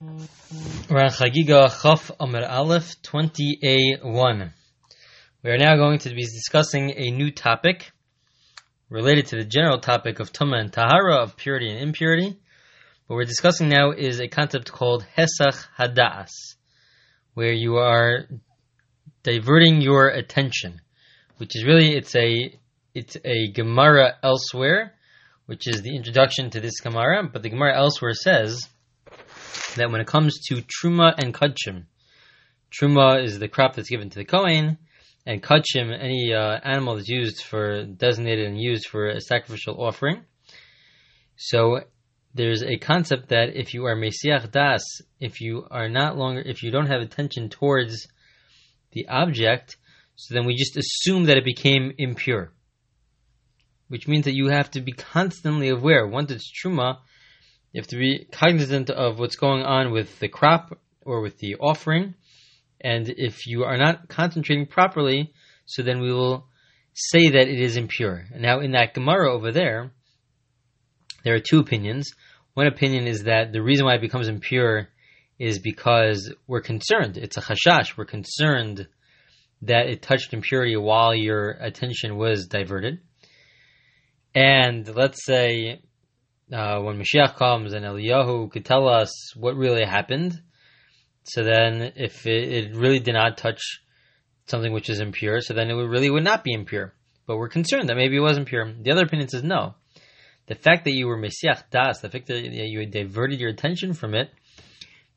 We're Chagiga Chaf Amr Aleph 20A1. We are now going to be discussing a new topic related to the general topic of Tuma and Tahara, of purity and impurity. What we're discussing now is a concept called Hesach Hadas, where you are diverting your attention, which is really, it's a, it's a Gemara elsewhere, which is the introduction to this Gemara, but the Gemara elsewhere says that when it comes to Truma and Kudshim, Truma is the crop that's given to the Kohen, and Kudshim, any uh, animal that's used for, designated and used for a sacrificial offering. So there's a concept that if you are Mesiach Das, if you are not longer, if you don't have attention towards the object, so then we just assume that it became impure. Which means that you have to be constantly aware. Once it's Truma, you have to be cognizant of what's going on with the crop or with the offering. And if you are not concentrating properly, so then we will say that it is impure. Now, in that Gemara over there, there are two opinions. One opinion is that the reason why it becomes impure is because we're concerned. It's a chashash. We're concerned that it touched impurity while your attention was diverted. And let's say uh, when Mashiach comes and Eliyahu could tell us what really happened. So then, if it, it, really did not touch something which is impure, so then it would, really would not be impure. But we're concerned that maybe it wasn't pure. The other opinion says no. The fact that you were Mesiach Das, the fact that you diverted your attention from it,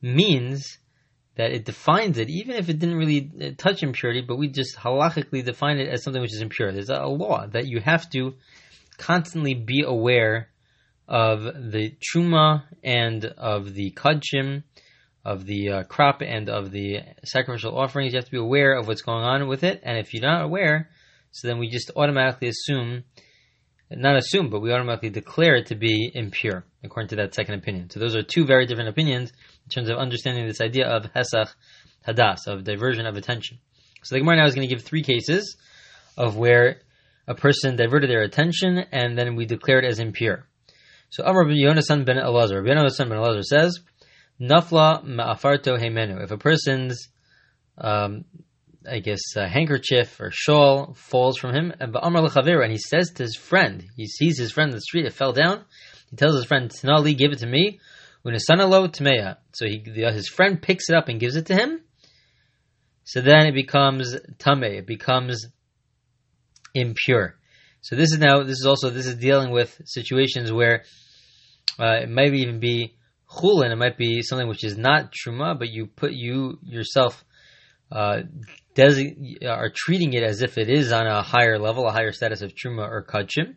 means that it defines it, even if it didn't really touch impurity, but we just halachically define it as something which is impure. There's a law that you have to constantly be aware of the truma and of the kudshim, of the uh, crop and of the sacrificial offerings. You have to be aware of what's going on with it, and if you're not aware, so then we just automatically assume, not assume, but we automatically declare it to be impure, according to that second opinion. So those are two very different opinions in terms of understanding this idea of hesach hadas, of diversion of attention. So the Gemara now is going to give three cases of where a person diverted their attention and then we declare it as impure. So Amr Yonasan ben Elazar, Yonasan ben Elazar says, Nafla ma'afarto heimenu. If a person's, um, I guess, a handkerchief or shawl falls from him, and Amr and he says to his friend, he sees his friend in the street, it fell down, he tells his friend, Tinali, give it to me, unasanalo tmeya. So he, his friend picks it up and gives it to him, so then it becomes tame, it becomes impure. So this is now this is also this is dealing with situations where uh, it might even be chulin. It might be something which is not truma, but you put you yourself uh, desi- are treating it as if it is on a higher level, a higher status of truma or kachim.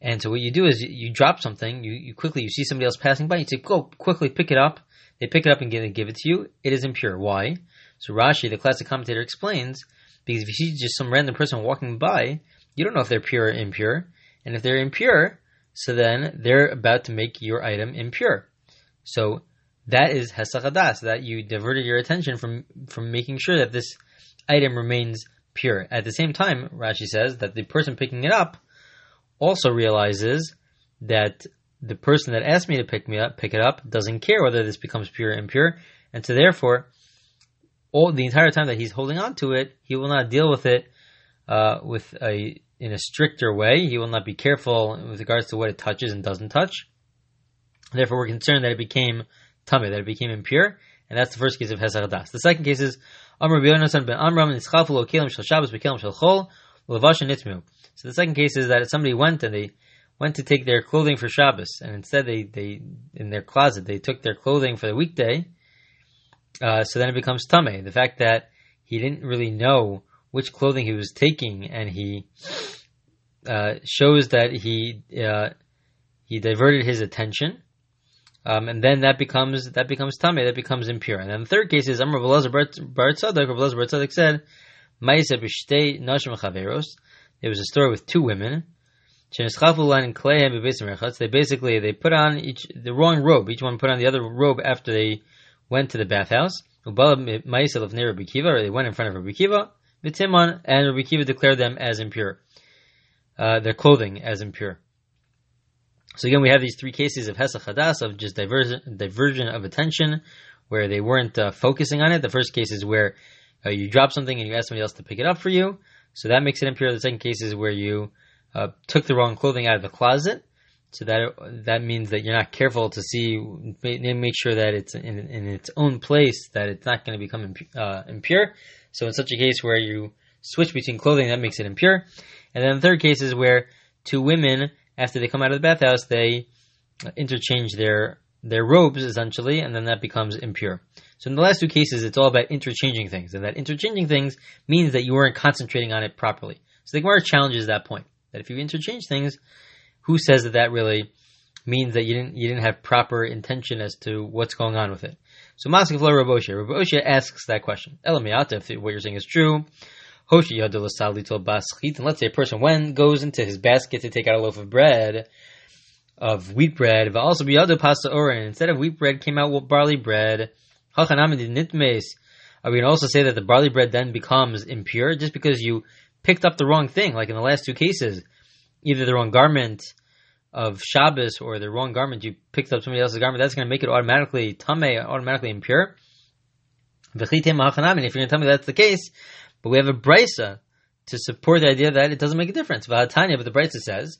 And so what you do is you, you drop something, you, you quickly you see somebody else passing by, you say, "Go quickly, pick it up." They pick it up and give, give it to you. It is impure. Why? So Rashi, the classic commentator, explains because if you see just some random person walking by, you don't know if they're pure or impure. And if they're impure, so then they're about to make your item impure. So that is hesachadas, that you diverted your attention from, from making sure that this item remains pure. At the same time, Rashi says that the person picking it up also realizes that the person that asked me to pick me up, pick it up, doesn't care whether this becomes pure or impure, and so therefore, all the entire time that he's holding on to it, he will not deal with it uh, with a in a stricter way. He will not be careful with regards to what it touches and doesn't touch. Therefore, we're concerned that it became tummy, that it became impure, and that's the first case of Hesach The second case is Amr ben Amram Shel Shabbos Bekelim Shel Chol. So the second case is that somebody went and they went to take their clothing for Shabbos, and instead they, they in their closet they took their clothing for the weekday. Uh, so then it becomes tame. The fact that he didn't really know which clothing he was taking, and he uh, shows that he uh, he diverted his attention, um, and then that becomes that becomes tummy, that becomes impure. And then the third case is Amr Bar Tzadok. Bar Tzadok said, "Ma'isa b'shtei nashim chaveros." There was a story with two women. They basically they put on each the wrong robe. Each one put on the other robe after they went to the bathhouse. They went in front of Rabbi Akiva. V'timon, and Rabbi Akiva declare them as impure, uh, their clothing as impure. So again, we have these three cases of Hesach Hadas, of just diversion, diversion of attention, where they weren't uh, focusing on it. The first case is where uh, you drop something and you ask somebody else to pick it up for you. So that makes it impure. The second case is where you uh, took the wrong clothing out of the closet. So that that means that you're not careful to see, make sure that it's in, in its own place, that it's not going to become uh, impure. So in such a case where you switch between clothing, that makes it impure. And then the third case is where two women after they come out of the bathhouse, they interchange their their robes essentially, and then that becomes impure. So in the last two cases, it's all about interchanging things, and that interchanging things means that you weren't concentrating on it properly. So the Gemara challenges that point that if you interchange things, who says that that really means that you didn't you didn't have proper intention as to what's going on with it? So Masikflo Rabosha, Rabosha asks that question. Elamiyata, if what you're saying is true, Hoshi and let's say a person when goes into his basket to take out a loaf of bread, of wheat bread, but also biyado pasta oren. Instead of wheat bread came out with barley bread. Are uh, we can also say that the barley bread then becomes impure just because you picked up the wrong thing, like in the last two cases, either the wrong garment of Shabbos or the wrong garment, you picked up somebody else's garment, that's going to make it automatically tame, automatically impure. If you're going to tell me that's the case, but we have a brisa to support the idea that it doesn't make a difference. But the brisa says,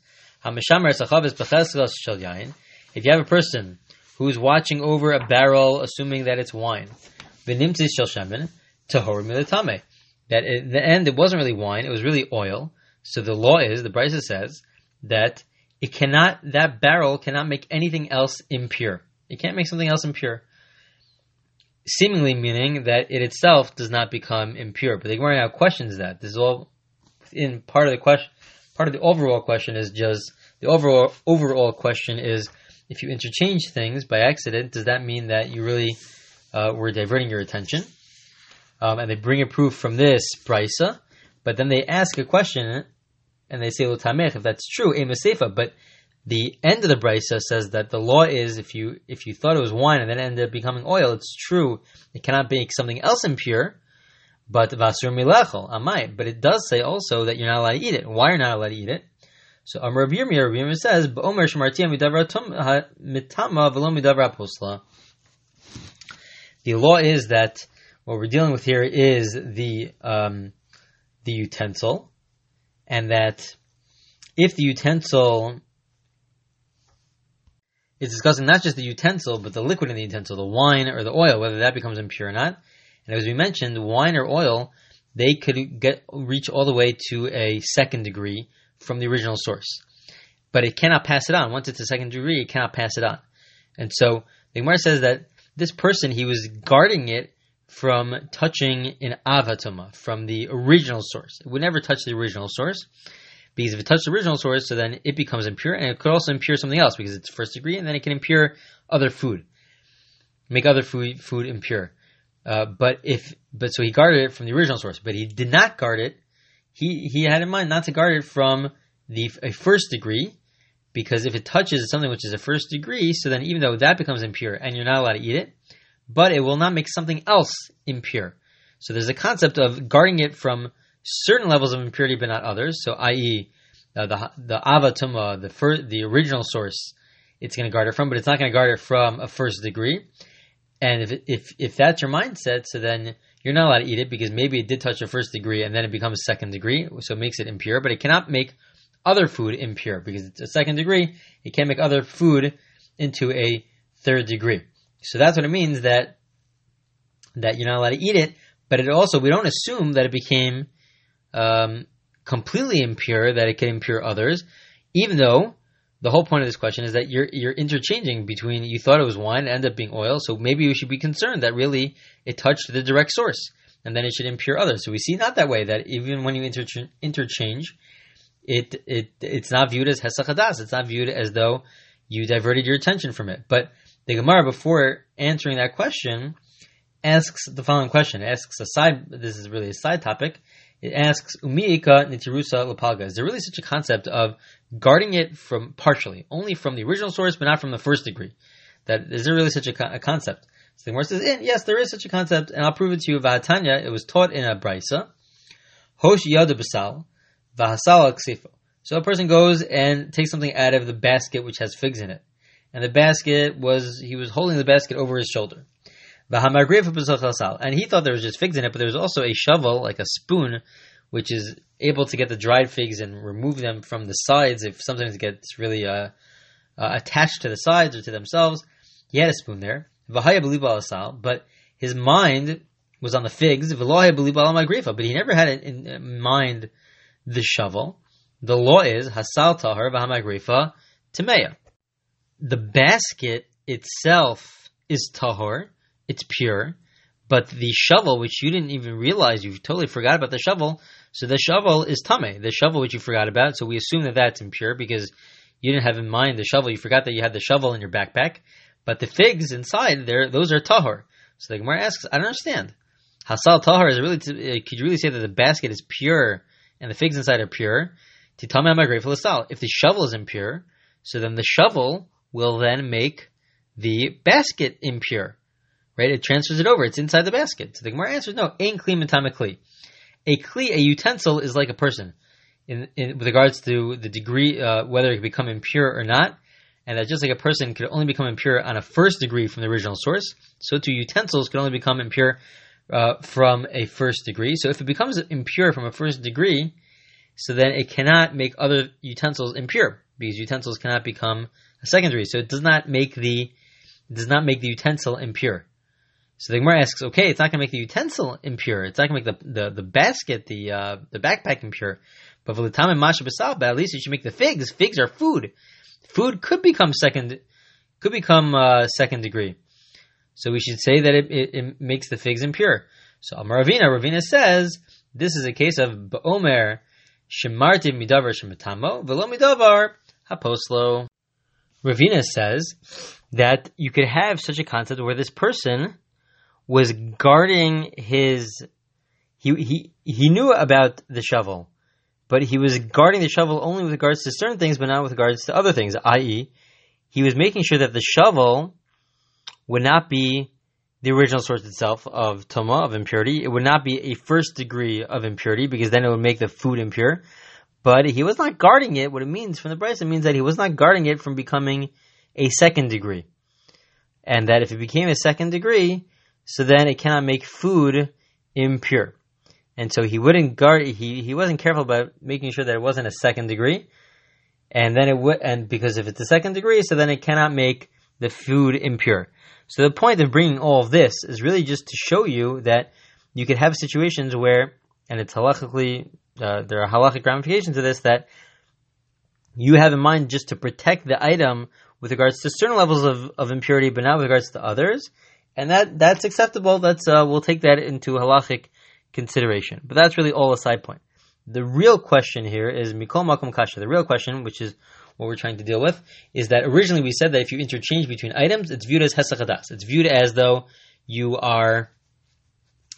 if you have a person who's watching over a barrel, assuming that it's wine, that in the end it wasn't really wine, it was really oil. So the law is, the brisa says, that it cannot, that barrel cannot make anything else impure. It can't make something else impure seemingly meaning that it itself does not become impure. But the Gemara now questions that. This is all in part of the question. Part of the overall question is just the overall overall question is if you interchange things by accident, does that mean that you really uh, were diverting your attention? Um, and they bring a proof from this brisa, but then they ask a question and they say tamech if that's true, emasefa, but the end of the brisa says that the law is if you if you thought it was wine and then it ended up becoming oil, it's true. It cannot make something else impure, but vasur milechel amai. But it does say also that you're not allowed to eat it. Why you're not allowed to eat it? So Amr Rav Yirmiyah says, "Ba'omer shemartia mitama v'lo midavra posla." The law is that what we're dealing with here is the um, the utensil, and that if the utensil is discussing not just the utensil, but the liquid in the utensil, the wine or the oil, whether that becomes impure or not. And as we mentioned, wine or oil, they could get reach all the way to a second degree from the original source. But it cannot pass it on. Once it's a second degree, it cannot pass it on. And so the Gemara says that this person, he was guarding it from touching an avatuma, from the original source. It would never touch the original source. Because if it touched the original source, so then it becomes impure, and it could also impure something else because it's first degree, and then it can impure other food, make other food food impure. Uh, but if but so he guarded it from the original source, but he did not guard it. He he had in mind not to guard it from the a first degree, because if it touches something which is a first degree, so then even though that becomes impure and you're not allowed to eat it, but it will not make something else impure. So there's a concept of guarding it from certain levels of impurity, but not others. So, i.e., uh, the the avatuma, the fir- the original source, it's going to guard it from, but it's not going to guard it from a first degree. And if if if that's your mindset, so then you're not allowed to eat it because maybe it did touch a first degree and then it becomes second degree, so it makes it impure. But it cannot make other food impure because it's a second degree. It can't make other food into a third degree. So that's what it means that that you're not allowed to eat it. But it also we don't assume that it became um, completely impure that it can impure others, even though the whole point of this question is that you're you're interchanging between you thought it was wine and ended up being oil, so maybe you should be concerned that really it touched the direct source and then it should impure others. So we see not that way that even when you inter- interchange, it it it's not viewed as hesachadas. It's not viewed as though you diverted your attention from it. But the Gemara, before answering that question, asks the following question. It asks a side. This is really a side topic. It asks, Umiika nitirusa lapalga. Is there really such a concept of guarding it from partially, only from the original source, but not from the first degree? That is there really such a, a concept? So the Gemara says, eh, yes, there is such a concept, and I'll prove it to you. Vahatanya, it was taught in a brisa. Hosh yada basal, vahasal. So a person goes and takes something out of the basket which has figs in it. And the basket was, he was holding the basket over his shoulder. And he thought there was just figs in it, but there was also a shovel, like a spoon, which is able to get the dried figs and remove them from the sides if sometimes it gets really uh, uh, attached to the sides or to themselves. He had a spoon there. But his mind was on the figs, but he never had in mind the shovel. The law is hasal tahar v'hamagrifa timeya. The basket itself is tahor, it's pure, but the shovel, which you didn't even realize, you totally forgot about the shovel, so the shovel is tame, the shovel which you forgot about, so we assume that that's impure because you didn't have in mind the shovel, you forgot that you had the shovel in your backpack, but the figs inside there, those are tahor. So the Gemara asks, I don't understand. Hasal tahor is really, uh, could you really say that the basket is pure and the figs inside are pure? Titame am I grateful If the shovel is impure, so then the shovel will then make the basket impure. Right? It transfers it over. It's inside the basket. So the Gemara answers, no, ain't kli mitama kli. A kli, a utensil, is like a person. In, in with regards to the degree, uh, whether it can become impure or not, and that just like a person could only become impure on a first degree from the original source, so too utensils can only become impure uh, from a first degree. So if it becomes impure from a first degree, so then it cannot make other utensils impure because utensils cannot become a secondary. So it does not make the does not make the utensil impure. So the Gemara asks, okay, it's not going to make the utensil impure. It's not going to make the, the, the basket, the uh, the backpack impure. But for the time in Masha Basal, at least you should make the figs. Figs are food. Food could become second could become uh, second degree. So we should say that it, it, it makes the figs impure. So Amar Ravina, Ravina says this is a case of Ba'omer Shemarti midavar shematamo velo midavar haposlo. Ravina says that you could have such a concept where this person was guarding his he he he knew about the shovel, but he was guarding the shovel only with regards to certain things, but not with regards to other things. I.e., he was making sure that the shovel would not be the original source itself of toma of impurity. It would not be a first degree of impurity because then it would make the food impure. But he was not guarding it. What it means from the price, it means that he was not guarding it from becoming a second degree, and that if it became a second degree, so then it cannot make food impure. And so he wouldn't guard. He he wasn't careful about making sure that it wasn't a second degree, and then it would. And because if it's a second degree, so then it cannot make the food impure. So the point of bringing all of this is really just to show you that you could have situations where, and it's halachically, uh, there are halachic ramifications to this, that you have in mind just to protect the item with regards to certain levels of, of impurity, but not with regards to others. And that, that's acceptable. That's, uh, we'll take that into halachic consideration. But that's really all a side point. The real question here is Mikol Makom Kasha. The real question, which is what we're trying to deal with, is that originally we said that if you interchange between items, it's viewed as Hesachadas. It's viewed as though you are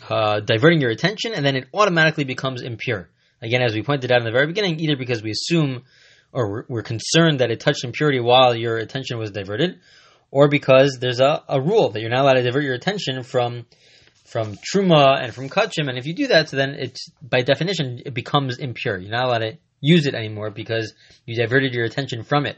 uh, diverting your attention and then it automatically becomes impure. Again, as we pointed out in the very beginning, either because we assume or we're concerned that it touched impurity while your attention was diverted, or because there's a, a rule that you're not allowed to divert your attention from from truma and from kachim, and if you do that, so then it's by definition it becomes impure. You're not allowed to use it anymore because you diverted your attention from it.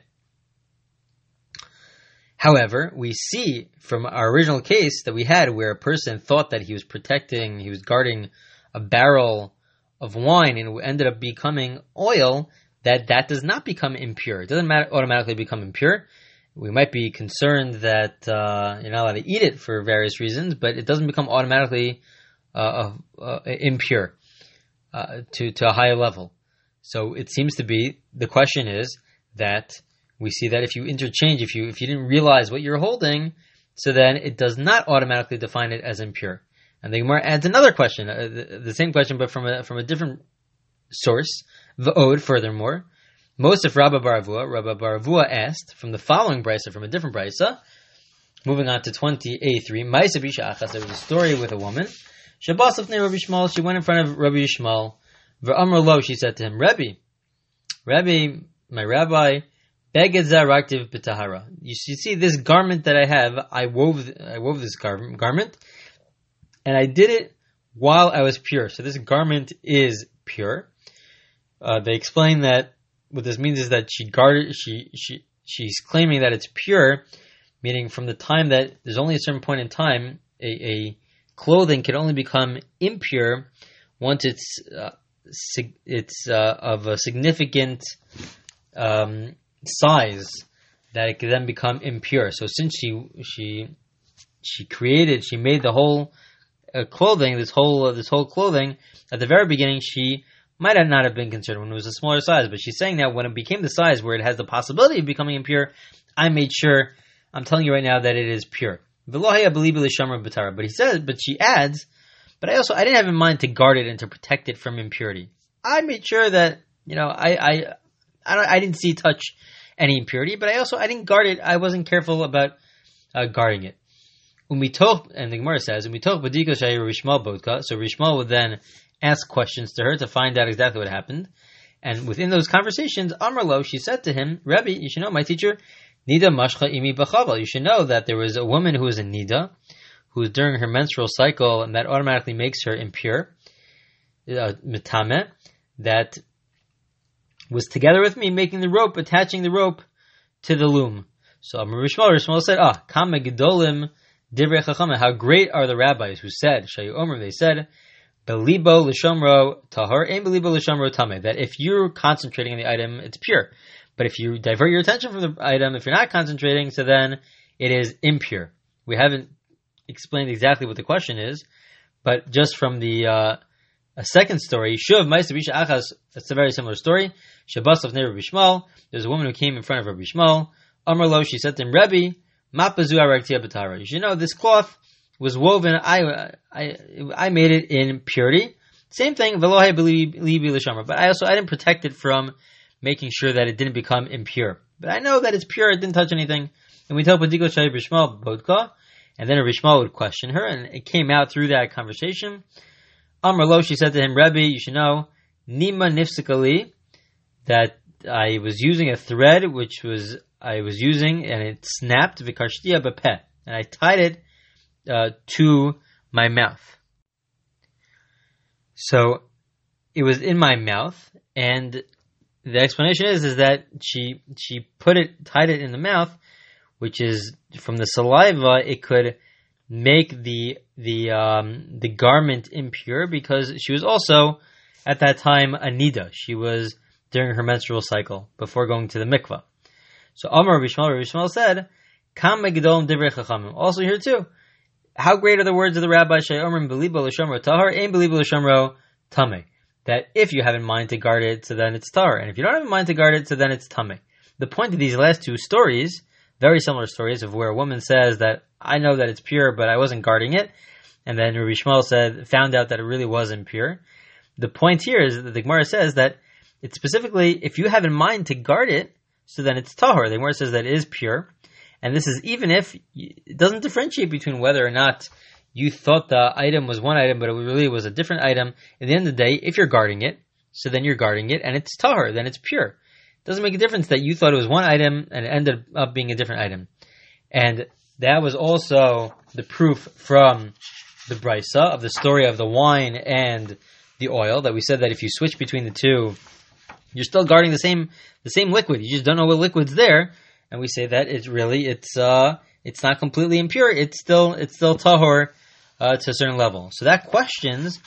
However, we see from our original case that we had where a person thought that he was protecting, he was guarding a barrel of wine and it ended up becoming oil, that that does not become impure. It doesn't automatically become impure. We might be concerned that uh, you're not allowed to eat it for various reasons, but it doesn't become automatically uh, uh, impure uh, to, to a higher level. So it seems to be the question is that we see that if you interchange, if you if you didn't realize what you're holding, so then it does not automatically define it as impure. And the Gemara adds another question, uh, the, the, same question, but from a from a different source. The ode, furthermore, most of Rabba Baravua, Rabba Baravua asked from the following brisa, from a different brisa. Moving on to 20a3, Maisa Bisha Achas, there was a story with a woman. Shabbos Rabbi Yishmael, she went in front of Rabbi Yishmael, V'amr lo, she said to him, Rabbi, Rabbi, my rabbi, beged zaraktiv b'tahara. You see, this garment that I have, I wove, I wove this gar- garment, and I did it while I was pure. So this garment is pure. Uh, they explain that what this means is that she guarded, she, she, she's claiming that it's pure, meaning from the time that there's only a certain point in time, a, a clothing can only become impure once it's, uh, sig- it's, uh, of a significant, um, size that it can then become impure. So since she, she, she created, she made the whole uh, clothing, this whole, uh, this whole clothing, at the very beginning, she might have not have been concerned when it was a smaller size, but she's saying that when it became the size where it has the possibility of becoming impure, I made sure, I'm telling you right now that it is pure. But he says, but she adds, but I also, I didn't have in mind to guard it and to protect it from impurity. I made sure that, you know, I, I, I, I didn't see touch any impurity, but I also, I didn't guard it. I wasn't careful about uh, guarding it. Umitoch, and the Gemara says, Umitoch badika shayi Rishmal bodka. So Rishmal would then ask questions to her to find out exactly what happened. And within those conversations, Amrlo, she said to him, Rabbi, you should know, my teacher, Nida mashcha imi b'chaval. You should know that there was a woman who was a Nida, who during her menstrual cycle, and that automatically makes her impure, uh, that was together with me making the rope, attaching the rope to the loom. So Amr Rishmal said, ah, kama gedolim divrei chachama, how great are the rabbis who said, Shayu Omer, they said, Belibo l'shomro tahor, and belibo l'shomro tame. That if you're concentrating on the item, it's pure. But if you divert your attention from the item, if you're not concentrating, so then it is impure. We haven't explained exactly what the question is, but just from the uh, a second story, Shuv Ma'aseh Achas, it's a very similar story. Shabbos of Rabbi Yishmael. There's a woman who came in front of Rabbi Yishmael. Amar Lo, she said to him, Rebbe. You should know this cloth was woven. I I I made it in purity. Same thing. But I also I didn't protect it from making sure that it didn't become impure. But I know that it's pure. It didn't touch anything. And we tell Padiko Shai Bishmal Bodka, and then Rishmal would question her, and it came out through that conversation. Amr Lo, she said to him, Rebbe, you should know, Nima Nifsikali, that I was using a thread which was I was using, and it snapped Vikarshtia Bepeh, and I tied it uh, to my mouth. So it was in my mouth, and the explanation is is that she she put it tied it in the mouth, which is from the saliva. It could make the the um, the garment impure because she was also at that time a nida. She was during her menstrual cycle before going to the mikvah. So Amar Rishmal Rishmal said, "Kam Megdom Divrei Chachamim. Also here too, how great are the words of the rabbi Shayomrim Belibo L'Shomro Tahar and Belibo L'Shomro Tame? That if you have in mind to guard it, so then it's Tahar, and if you don't have in mind to guard it, so then it's Tame. The point of these last two stories, very similar stories of where a woman says that I know that it's pure, but I wasn't guarding it, and then Rabbi Yishmael said found out that it really wasn't pure. The point here is that the Gemara says that it's specifically if you have in mind to guard it, so then it's tahor. The Gemara says that it is pure, and this is even if it doesn't differentiate between whether or not you thought the item was one item, but it really was a different item. At the end of the day, if you're guarding it, so then you're guarding it, and it's tahor, then it's pure. It doesn't make a difference that you thought it was one item and it ended up being a different item. And that was also the proof from the brisa of the story of the wine and the oil that we said that if you switch between the two, you're still guarding the same the same liquid. You just don't know what liquid's there, and we say that it's really it's uh it's not completely impure. It's still it's still tahor uh, to a certain level. So that questions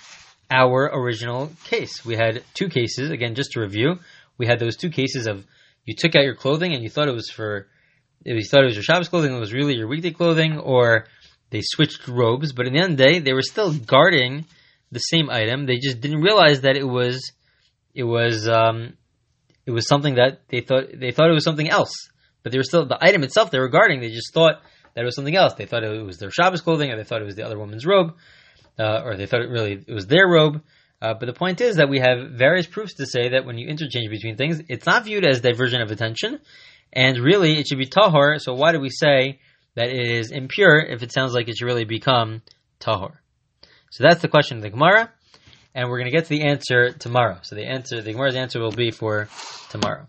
our original case. We had two cases again, just to review. We had those two cases of you took out your clothing and you thought it was for you thought it was your Shabbos clothing, it was really your weekday clothing, or they switched robes. But in the end of the day, they were still guarding the same item. They just didn't realize that it was it was um, it was something that they thought they thought it was something else. But they were still the item itself they were guarding. They just thought that it was something else. They thought it was their Shabbos clothing, or they thought it was the other woman's robe, uh, or they thought it really it was their robe. Uh, but the point is that we have various proofs to say that when you interchange between things, it's not viewed as diversion of attention, and really it should be tahor. So why do we say that it is impure if it sounds like it should really become tahor? So that's the question of the Gemara, and we're going to get to the answer tomorrow. So the answer, the Gemara's answer will be for tomorrow.